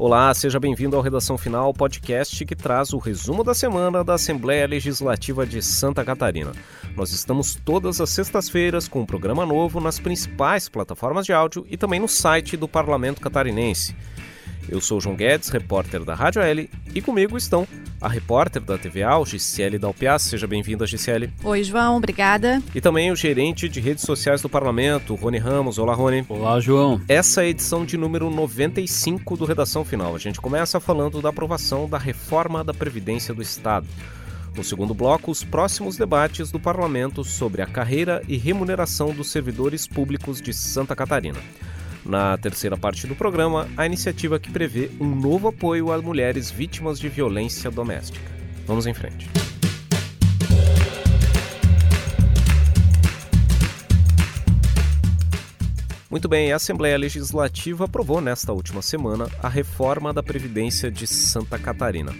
Olá, seja bem-vindo ao Redação Final, podcast que traz o resumo da semana da Assembleia Legislativa de Santa Catarina. Nós estamos todas as sextas-feiras com um programa novo nas principais plataformas de áudio e também no site do Parlamento Catarinense. Eu sou João Guedes, repórter da Rádio L, e comigo estão a repórter da TVA, Gisele Dalpiaz. Seja bem-vinda, Gisele. Oi, João, obrigada. E também o gerente de redes sociais do Parlamento, Rony Ramos. Olá, Rony. Olá, João. Essa é a edição de número 95 do Redação Final. A gente começa falando da aprovação da reforma da Previdência do Estado. No segundo bloco, os próximos debates do Parlamento sobre a carreira e remuneração dos servidores públicos de Santa Catarina. Na terceira parte do programa, a iniciativa que prevê um novo apoio a mulheres vítimas de violência doméstica. Vamos em frente. Muito bem, a Assembleia Legislativa aprovou nesta última semana a reforma da Previdência de Santa Catarina.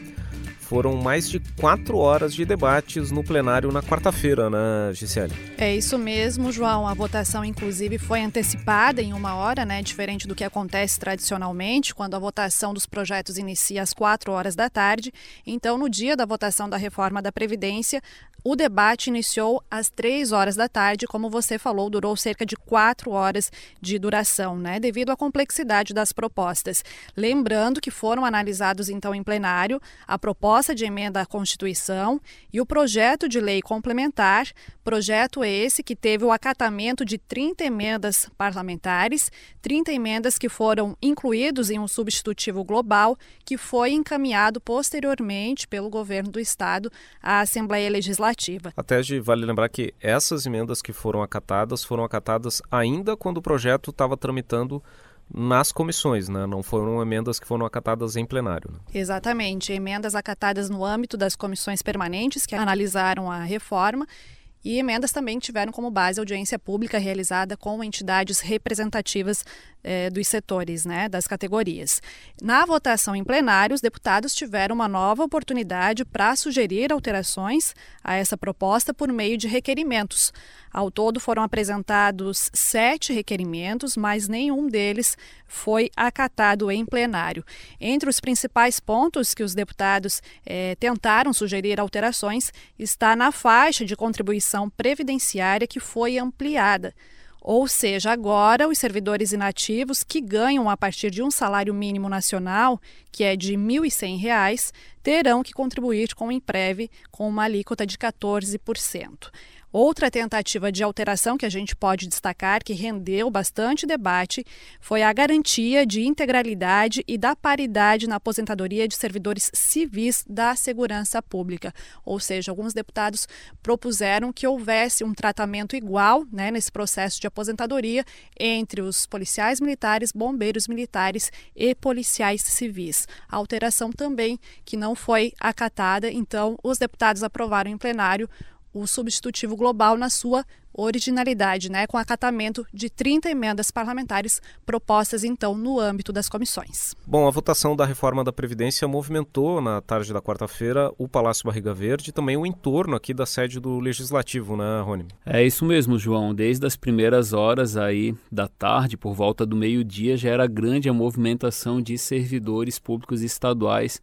Foram mais de quatro horas de debates no plenário na quarta-feira, né, Gisele? É isso mesmo, João. A votação, inclusive, foi antecipada em uma hora, né? Diferente do que acontece tradicionalmente, quando a votação dos projetos inicia às quatro horas da tarde. Então, no dia da votação da reforma da Previdência, o debate iniciou às três horas da tarde, como você falou, durou cerca de quatro horas de duração, né? Devido à complexidade das propostas. Lembrando que foram analisados, então, em plenário, a proposta proposta de emenda à Constituição e o projeto de lei complementar, projeto esse que teve o acatamento de 30 emendas parlamentares, 30 emendas que foram incluídos em um substitutivo global que foi encaminhado posteriormente pelo governo do estado à Assembleia Legislativa. Até vale lembrar que essas emendas que foram acatadas foram acatadas ainda quando o projeto estava tramitando nas comissões, né? não foram emendas que foram acatadas em plenário. Né? Exatamente, emendas acatadas no âmbito das comissões permanentes que analisaram a reforma e emendas também tiveram como base a audiência pública realizada com entidades representativas eh, dos setores, né, das categorias. Na votação em plenário, os deputados tiveram uma nova oportunidade para sugerir alterações a essa proposta por meio de requerimentos. Ao todo foram apresentados sete requerimentos, mas nenhum deles foi acatado em plenário. Entre os principais pontos que os deputados eh, tentaram sugerir alterações está na faixa de contribuição previdenciária que foi ampliada. Ou seja, agora os servidores inativos que ganham a partir de um salário mínimo nacional, que é de R$ 1.100, terão que contribuir com o Empreve com uma alíquota de 14%. Outra tentativa de alteração que a gente pode destacar, que rendeu bastante debate, foi a garantia de integralidade e da paridade na aposentadoria de servidores civis da segurança pública. Ou seja, alguns deputados propuseram que houvesse um tratamento igual né, nesse processo de aposentadoria entre os policiais militares, bombeiros militares e policiais civis. A alteração também que não foi acatada, então os deputados aprovaram em plenário o substitutivo global na sua originalidade, né, com acatamento de 30 emendas parlamentares propostas então no âmbito das comissões. Bom, a votação da reforma da Previdência movimentou na tarde da quarta-feira o Palácio Barriga Verde e também o entorno aqui da sede do Legislativo, né, Rony? É isso mesmo, João. Desde as primeiras horas aí da tarde, por volta do meio-dia, já era grande a movimentação de servidores públicos estaduais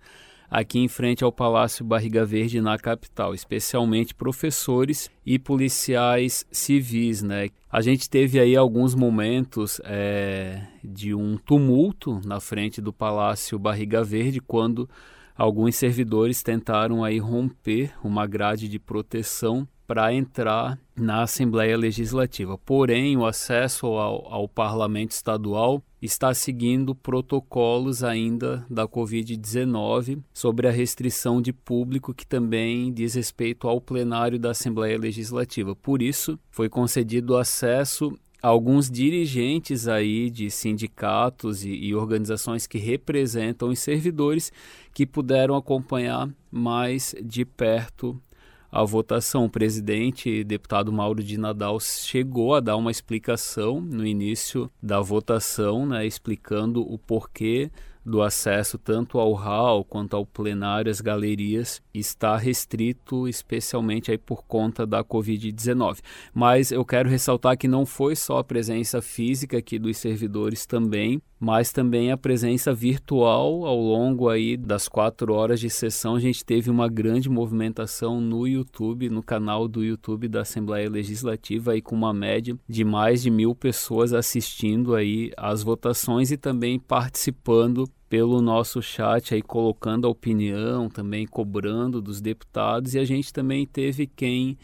aqui em frente ao Palácio Barriga Verde na capital, especialmente professores e policiais civis, né? A gente teve aí alguns momentos é, de um tumulto na frente do Palácio Barriga Verde quando alguns servidores tentaram aí romper uma grade de proteção para entrar na Assembleia Legislativa. Porém, o acesso ao, ao Parlamento Estadual está seguindo protocolos ainda da Covid-19 sobre a restrição de público que também diz respeito ao plenário da Assembleia Legislativa. Por isso, foi concedido acesso a alguns dirigentes aí de sindicatos e, e organizações que representam os servidores que puderam acompanhar mais de perto a votação. O presidente, deputado Mauro de Nadal, chegou a dar uma explicação no início da votação, né, explicando o porquê do acesso tanto ao hall quanto ao plenário, as galerias, está restrito especialmente aí por conta da Covid-19. Mas eu quero ressaltar que não foi só a presença física aqui dos servidores também, mas também a presença virtual ao longo aí das quatro horas de sessão. A gente teve uma grande movimentação no YouTube, no canal do YouTube da Assembleia Legislativa, aí com uma média de mais de mil pessoas assistindo aí às votações e também participando pelo nosso chat aí colocando a opinião, também cobrando dos deputados e a gente também teve quem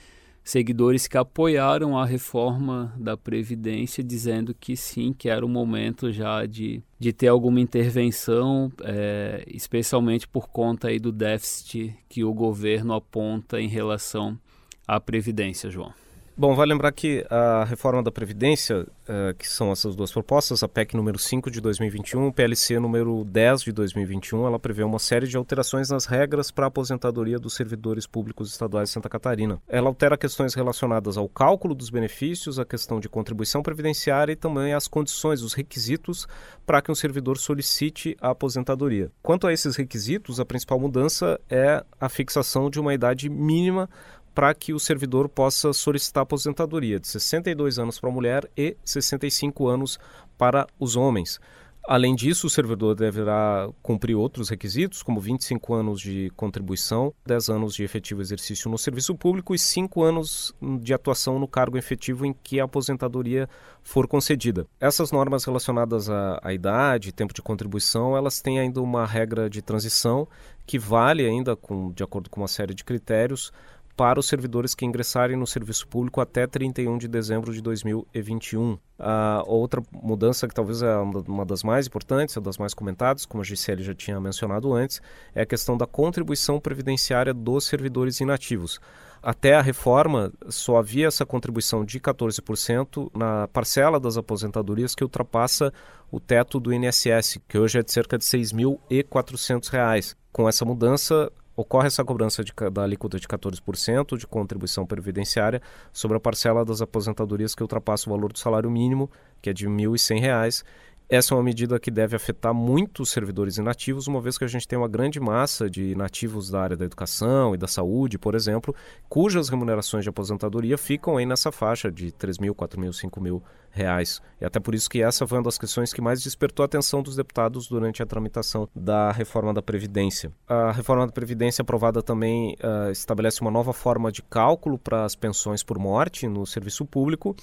seguidores que apoiaram a reforma da Previdência, dizendo que sim, que era o momento já de, de ter alguma intervenção, é, especialmente por conta aí do déficit que o governo aponta em relação à Previdência, João. Bom, vale lembrar que a reforma da Previdência, uh, que são essas duas propostas, a PEC número 5 de 2021 o PLC número 10 de 2021, ela prevê uma série de alterações nas regras para a aposentadoria dos servidores públicos estaduais de Santa Catarina. Ela altera questões relacionadas ao cálculo dos benefícios, a questão de contribuição previdenciária e também as condições, os requisitos para que um servidor solicite a aposentadoria. Quanto a esses requisitos, a principal mudança é a fixação de uma idade mínima para que o servidor possa solicitar aposentadoria de 62 anos para a mulher e 65 anos para os homens. Além disso, o servidor deverá cumprir outros requisitos, como 25 anos de contribuição, 10 anos de efetivo exercício no serviço público e 5 anos de atuação no cargo efetivo em que a aposentadoria for concedida. Essas normas relacionadas à, à idade, tempo de contribuição, elas têm ainda uma regra de transição que vale ainda, com, de acordo com uma série de critérios, para os servidores que ingressarem no serviço público até 31 de dezembro de 2021. A outra mudança, que talvez é uma das mais importantes, uma das mais comentadas, como a Gisele já tinha mencionado antes, é a questão da contribuição previdenciária dos servidores inativos. Até a reforma, só havia essa contribuição de 14% na parcela das aposentadorias que ultrapassa o teto do INSS, que hoje é de cerca de R$ 6.400. Com essa mudança, ocorre essa cobrança de, da alíquota de 14% de contribuição previdenciária sobre a parcela das aposentadorias que ultrapassa o valor do salário mínimo, que é de R$ 1.100, essa é uma medida que deve afetar muito os servidores inativos, uma vez que a gente tem uma grande massa de inativos da área da educação e da saúde, por exemplo, cujas remunerações de aposentadoria ficam aí nessa faixa de 3 mil, 4 mil, 5 mil reais. E até por isso que essa foi uma das questões que mais despertou a atenção dos deputados durante a tramitação da reforma da Previdência. A reforma da Previdência aprovada também uh, estabelece uma nova forma de cálculo para as pensões por morte no serviço público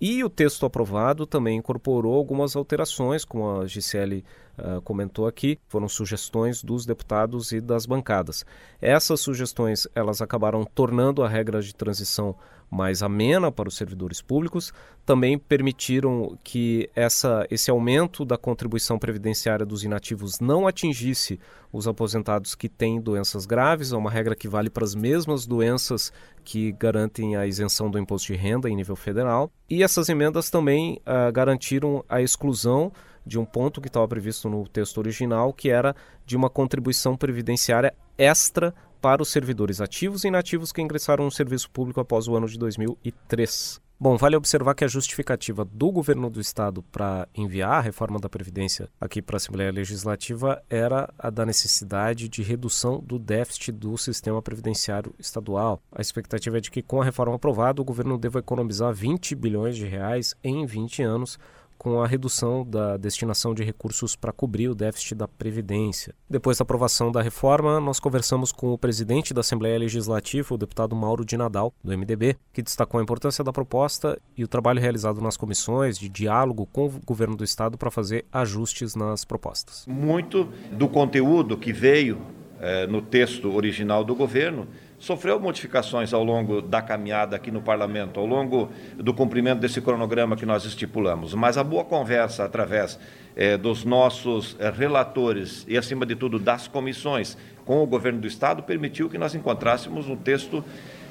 e o texto aprovado também incorporou algumas alterações, como a Gisele uh, comentou aqui, foram sugestões dos deputados e das bancadas. Essas sugestões elas acabaram tornando a regra de transição mais amena para os servidores públicos, também permitiram que essa, esse aumento da contribuição previdenciária dos inativos não atingisse os aposentados que têm doenças graves, é uma regra que vale para as mesmas doenças que garantem a isenção do imposto de renda em nível federal. E essas emendas também uh, garantiram a exclusão de um ponto que estava previsto no texto original, que era de uma contribuição previdenciária extra para os servidores ativos e inativos que ingressaram no serviço público após o ano de 2003. Bom, vale observar que a justificativa do governo do estado para enviar a reforma da Previdência aqui para a Assembleia Legislativa era a da necessidade de redução do déficit do sistema previdenciário estadual. A expectativa é de que, com a reforma aprovada, o governo deva economizar 20 bilhões de reais em 20 anos, com a redução da destinação de recursos para cobrir o déficit da Previdência. Depois da aprovação da reforma, nós conversamos com o presidente da Assembleia Legislativa, o deputado Mauro de Nadal, do MDB, que destacou a importância da proposta e o trabalho realizado nas comissões de diálogo com o governo do Estado para fazer ajustes nas propostas. Muito do conteúdo que veio eh, no texto original do governo sofreu modificações ao longo da caminhada aqui no parlamento, ao longo do cumprimento desse cronograma que nós estipulamos. Mas a boa conversa através eh, dos nossos eh, relatores e, acima de tudo, das comissões com o governo do Estado permitiu que nós encontrássemos um texto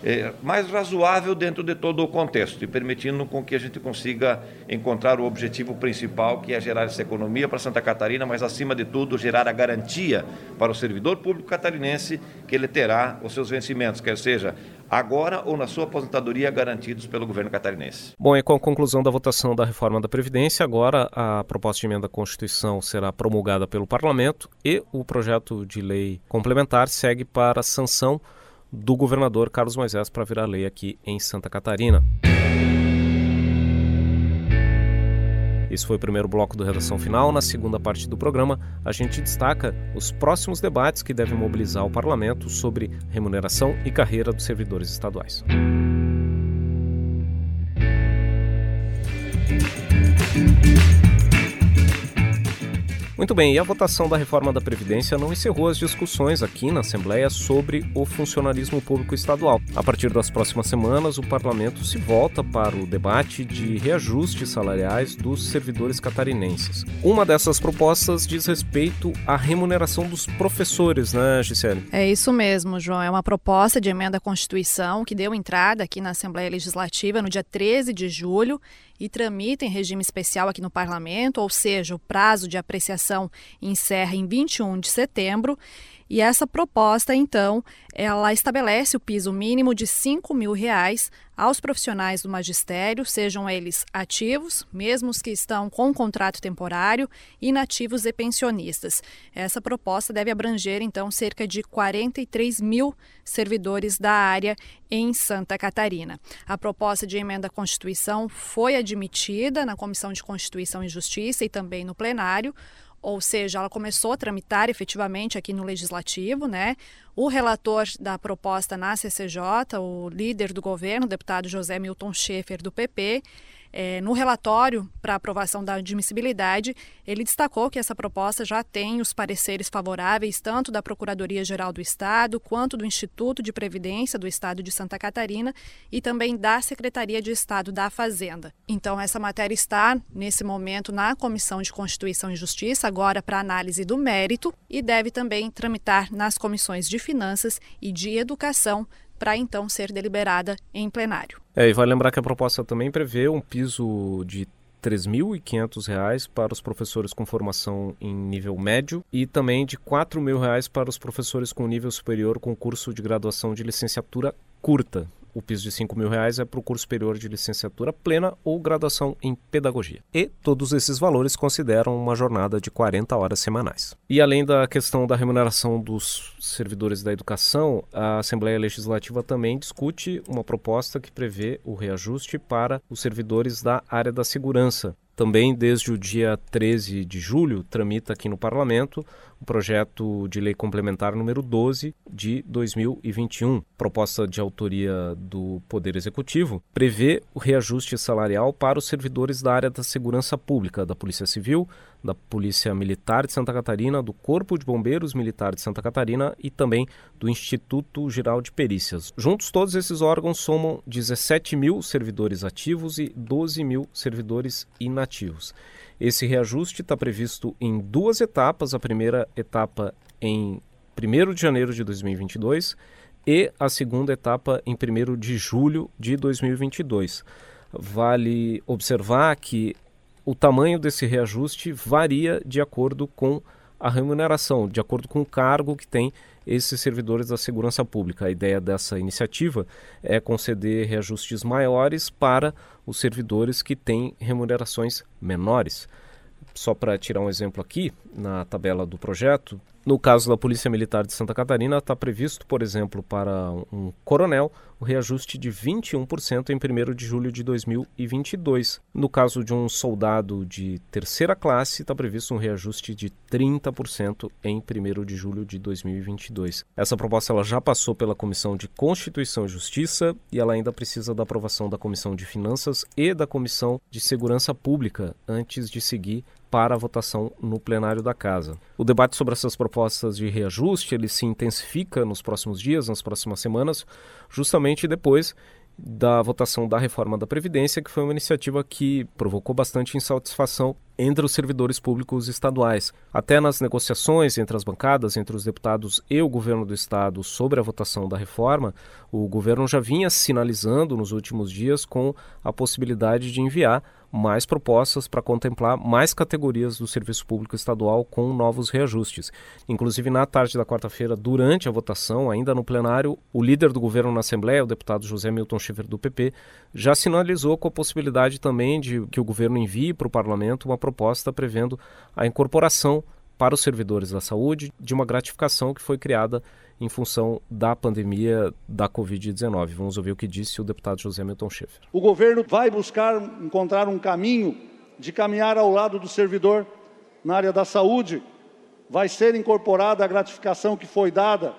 é, mais razoável dentro de todo o contexto e permitindo com que a gente consiga encontrar o objetivo principal, que é gerar essa economia para Santa Catarina, mas acima de tudo gerar a garantia para o servidor público catarinense que ele terá os seus vencimentos, quer seja agora ou na sua aposentadoria garantidos pelo governo catarinense. Bom, e com a conclusão da votação da reforma da Previdência, agora a proposta de emenda à Constituição será promulgada pelo Parlamento e o projeto de lei complementar segue para sanção do governador Carlos Moisés para virar lei aqui em Santa Catarina. Esse foi o primeiro bloco do Redação Final. Na segunda parte do programa, a gente destaca os próximos debates que devem mobilizar o parlamento sobre remuneração e carreira dos servidores estaduais. Muito bem, e a votação da reforma da Previdência não encerrou as discussões aqui na Assembleia sobre o funcionalismo público estadual. A partir das próximas semanas, o parlamento se volta para o debate de reajustes salariais dos servidores catarinenses. Uma dessas propostas diz respeito à remuneração dos professores, né, Gisele? É isso mesmo, João. É uma proposta de emenda à Constituição que deu entrada aqui na Assembleia Legislativa no dia 13 de julho e tramita em regime especial aqui no Parlamento, ou seja, o prazo de apreciação encerra em 21 de setembro. E essa proposta, então, ela estabelece o piso mínimo de 5 mil reais aos profissionais do magistério, sejam eles ativos, mesmo os que estão com contrato temporário, inativos e pensionistas. Essa proposta deve abranger, então, cerca de 43 mil servidores da área em Santa Catarina. A proposta de emenda à Constituição foi admitida na Comissão de Constituição e Justiça e também no plenário ou seja, ela começou a tramitar efetivamente aqui no Legislativo, né? O relator da proposta na CCJ, o líder do governo, o deputado José Milton Schaefer, do PP, é, no relatório para aprovação da admissibilidade, ele destacou que essa proposta já tem os pareceres favoráveis tanto da Procuradoria-Geral do Estado, quanto do Instituto de Previdência do Estado de Santa Catarina e também da Secretaria de Estado da Fazenda. Então, essa matéria está, nesse momento, na Comissão de Constituição e Justiça, agora para análise do mérito, e deve também tramitar nas comissões de Finanças e de Educação para então ser deliberada em plenário. É, e vai lembrar que a proposta também prevê um piso de R$ 3.500 para os professores com formação em nível médio e também de R$ 4.000 para os professores com nível superior com curso de graduação de licenciatura curta. O piso de 5 mil reais é para o curso superior de licenciatura plena ou graduação em pedagogia. E todos esses valores consideram uma jornada de 40 horas semanais. E além da questão da remuneração dos servidores da educação, a Assembleia Legislativa também discute uma proposta que prevê o reajuste para os servidores da área da segurança, também, desde o dia 13 de julho, tramita aqui no Parlamento o projeto de lei complementar número 12 de 2021. Proposta de autoria do Poder Executivo prevê o reajuste salarial para os servidores da área da segurança pública, da Polícia Civil, da Polícia Militar de Santa Catarina, do Corpo de Bombeiros Militar de Santa Catarina e também do Instituto Geral de Perícias. Juntos, todos esses órgãos somam 17 mil servidores ativos e 12 mil servidores inativos. Esse reajuste está previsto em duas etapas. A primeira etapa em 1 de janeiro de 2022 e a segunda etapa em 1 de julho de 2022. Vale observar que o tamanho desse reajuste varia de acordo com a remuneração, de acordo com o cargo que tem esses servidores da segurança pública. A ideia dessa iniciativa é conceder reajustes maiores para os servidores que têm remunerações menores. Só para tirar um exemplo aqui, na tabela do projeto, no caso da Polícia Militar de Santa Catarina, está previsto, por exemplo, para um coronel, o reajuste de 21% em 1 de julho de 2022. No caso de um soldado de terceira classe, está previsto um reajuste de 30% em 1 de julho de 2022. Essa proposta ela já passou pela Comissão de Constituição e Justiça e ela ainda precisa da aprovação da Comissão de Finanças e da Comissão de Segurança Pública antes de seguir para a votação no plenário da Casa. O debate sobre essas propostas de reajuste ele se intensifica nos próximos dias, nas próximas semanas, justamente depois da votação da reforma da Previdência, que foi uma iniciativa que provocou bastante insatisfação entre os servidores públicos estaduais. Até nas negociações entre as bancadas, entre os deputados e o governo do estado sobre a votação da reforma, o governo já vinha sinalizando nos últimos dias com a possibilidade de enviar mais propostas para contemplar mais categorias do serviço público estadual com novos reajustes. Inclusive, na tarde da quarta-feira, durante a votação, ainda no plenário, o líder do governo na Assembleia, o deputado José Milton Schiffer do PP, já sinalizou com a possibilidade também de que o governo envie para o parlamento uma proposta prevendo a incorporação para os servidores da saúde de uma gratificação que foi criada em função da pandemia da Covid-19. Vamos ouvir o que disse o deputado José Milton Schaefer. O governo vai buscar encontrar um caminho de caminhar ao lado do servidor na área da saúde, vai ser incorporada a gratificação que foi dada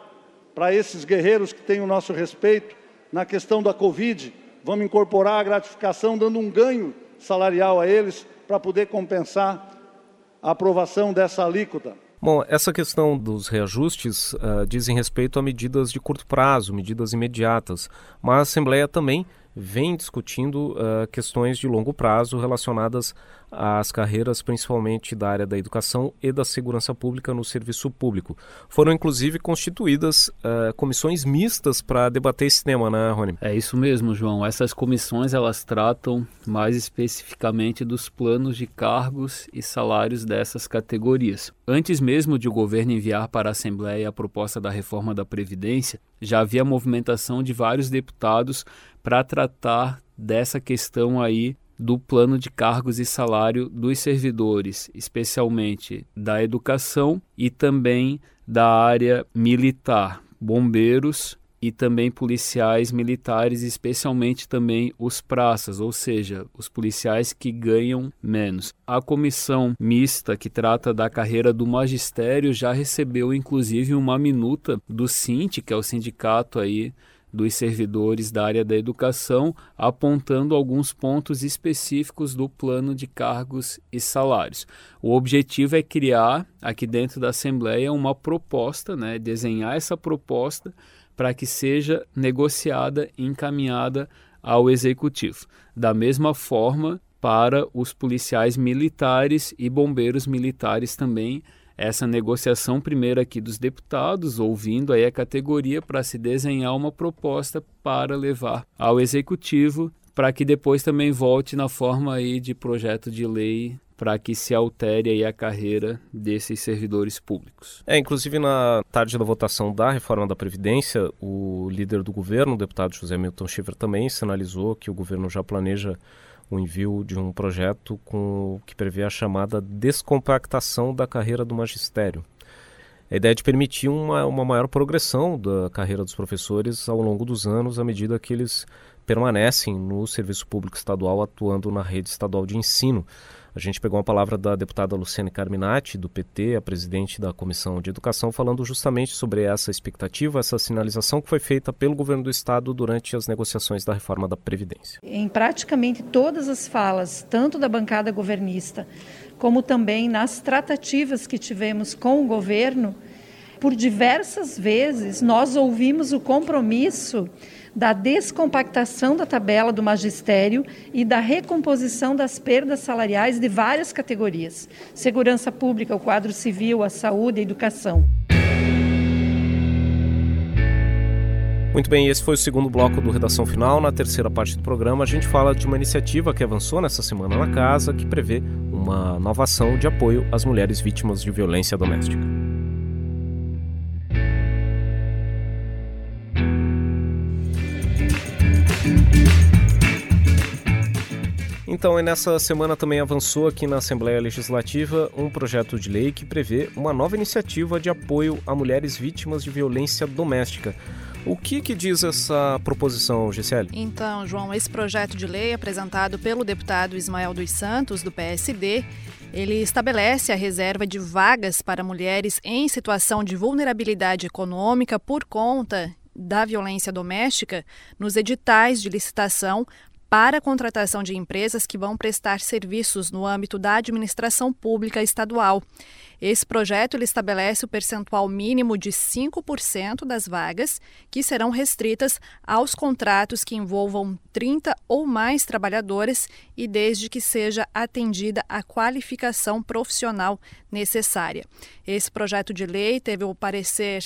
para esses guerreiros que têm o nosso respeito na questão da Covid. Vamos incorporar a gratificação, dando um ganho salarial a eles para poder compensar a aprovação dessa alíquota. Bom, essa questão dos reajustes uh, dizem respeito a medidas de curto prazo, medidas imediatas, mas a Assembleia também vem discutindo uh, questões de longo prazo relacionadas às carreiras, principalmente da área da educação e da segurança pública no serviço público. Foram inclusive constituídas uh, comissões mistas para debater esse tema, né, Rony? É isso mesmo, João. Essas comissões elas tratam mais especificamente dos planos de cargos e salários dessas categorias. Antes mesmo de o governo enviar para a Assembleia a proposta da reforma da Previdência, já havia movimentação de vários deputados para tratar dessa questão aí do plano de cargos e salário dos servidores, especialmente da educação e também da área militar, bombeiros e também policiais militares, especialmente também os praças, ou seja, os policiais que ganham menos. A comissão mista que trata da carreira do magistério já recebeu inclusive uma minuta do SINT, que é o sindicato aí dos servidores da área da educação, apontando alguns pontos específicos do plano de cargos e salários. O objetivo é criar aqui dentro da Assembleia uma proposta, né, desenhar essa proposta para que seja negociada e encaminhada ao executivo. Da mesma forma, para os policiais militares e bombeiros militares também essa negociação primeiro aqui dos deputados, ouvindo aí a categoria para se desenhar uma proposta para levar ao executivo, para que depois também volte na forma aí de projeto de lei para que se altere a carreira desses servidores públicos. É, inclusive na tarde da votação da reforma da Previdência, o líder do governo, o deputado José Milton Schiffer, também sinalizou que o governo já planeja o envio de um projeto com, que prevê a chamada descompactação da carreira do magistério. A ideia é de permitir uma, uma maior progressão da carreira dos professores ao longo dos anos, à medida que eles permanecem no serviço público estadual, atuando na rede estadual de ensino. A gente pegou uma palavra da deputada Luciane Carminati, do PT, a presidente da Comissão de Educação, falando justamente sobre essa expectativa, essa sinalização que foi feita pelo governo do Estado durante as negociações da reforma da Previdência. Em praticamente todas as falas, tanto da bancada governista, como também nas tratativas que tivemos com o governo, por diversas vezes nós ouvimos o compromisso da descompactação da tabela do magistério e da recomposição das perdas salariais de várias categorias: segurança pública, o quadro civil, a saúde, a educação. Muito bem, esse foi o segundo bloco do Redação Final. Na terceira parte do programa, a gente fala de uma iniciativa que avançou nessa semana na casa, que prevê uma nova ação de apoio às mulheres vítimas de violência doméstica. Então, nessa semana também avançou aqui na Assembleia Legislativa um projeto de lei que prevê uma nova iniciativa de apoio a mulheres vítimas de violência doméstica. O que, que diz essa proposição, Gisele? Então, João, esse projeto de lei apresentado pelo deputado Ismael dos Santos, do PSD, ele estabelece a reserva de vagas para mulheres em situação de vulnerabilidade econômica por conta da violência doméstica nos editais de licitação para a contratação de empresas que vão prestar serviços no âmbito da administração pública estadual. Esse projeto ele estabelece o percentual mínimo de 5% das vagas que serão restritas aos contratos que envolvam 30 ou mais trabalhadores e desde que seja atendida a qualificação profissional necessária. Esse projeto de lei teve o parecer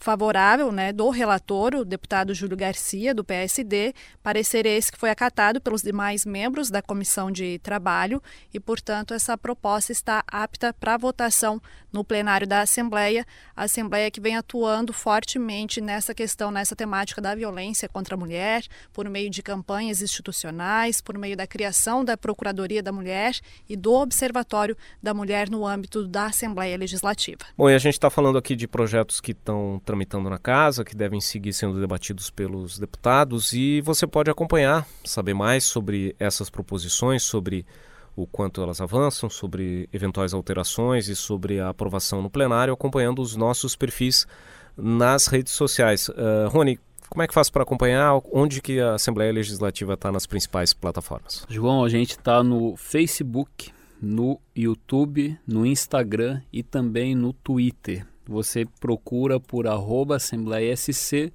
favorável né, do relator, o deputado Júlio Garcia, do PSD, parecer esse que foi acatado pelos demais membros da Comissão de Trabalho e, portanto, essa proposta está apta para votação no plenário da Assembleia, a Assembleia que vem atuando fortemente nessa questão, nessa temática da violência contra a mulher, por meio de campanhas institucionais, por meio da criação da Procuradoria da Mulher e do Observatório da Mulher no âmbito da Assembleia Legislativa. Bom, e a gente está falando aqui de projetos que estão tramitando na casa, que devem seguir sendo debatidos pelos deputados, e você pode acompanhar, saber mais sobre essas proposições, sobre o quanto elas avançam, sobre eventuais alterações e sobre a aprovação no plenário, acompanhando os nossos perfis nas redes sociais. Uh, Rony, como é que faz para acompanhar? Onde que a Assembleia Legislativa está nas principais plataformas? João, a gente está no Facebook, no YouTube, no Instagram e também no Twitter. Você procura por arroba Assembleia SC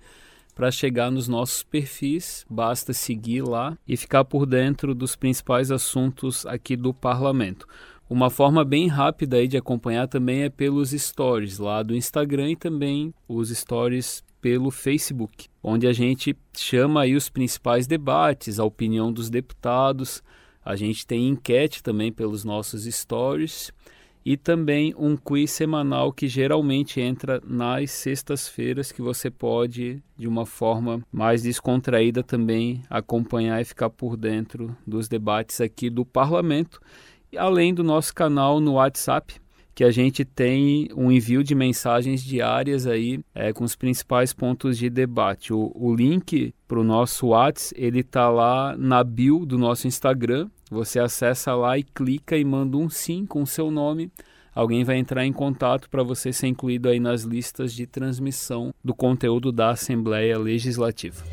para chegar nos nossos perfis, basta seguir lá e ficar por dentro dos principais assuntos aqui do parlamento. Uma forma bem rápida aí de acompanhar também é pelos stories lá do Instagram e também os stories pelo Facebook, onde a gente chama aí os principais debates, a opinião dos deputados. A gente tem enquete também pelos nossos stories e também um quiz semanal que geralmente entra nas sextas-feiras que você pode de uma forma mais descontraída também acompanhar e ficar por dentro dos debates aqui do parlamento, além do nosso canal no WhatsApp que a gente tem um envio de mensagens diárias aí é, com os principais pontos de debate. O, o link para o nosso WhatsApp ele está lá na bio do nosso Instagram você acessa lá e clica e manda um sim com o seu nome. Alguém vai entrar em contato para você ser incluído aí nas listas de transmissão do conteúdo da Assembleia Legislativa.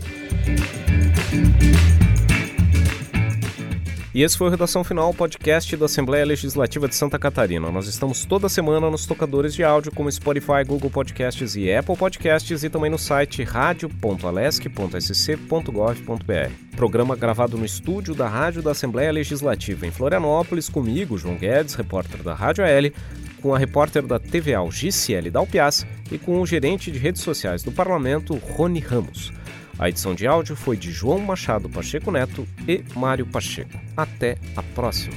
E esse foi o Redação Final, podcast da Assembleia Legislativa de Santa Catarina. Nós estamos toda semana nos tocadores de áudio como Spotify, Google Podcasts e Apple Podcasts e também no site radio.alesc.sc.gov.br. Programa gravado no estúdio da Rádio da Assembleia Legislativa em Florianópolis, comigo, João Guedes, repórter da Rádio AL, com a repórter da TVA, Gisele Dalpias, e com o gerente de redes sociais do Parlamento, Rony Ramos. A edição de áudio foi de João Machado Pacheco Neto e Mário Pacheco. Até a próxima!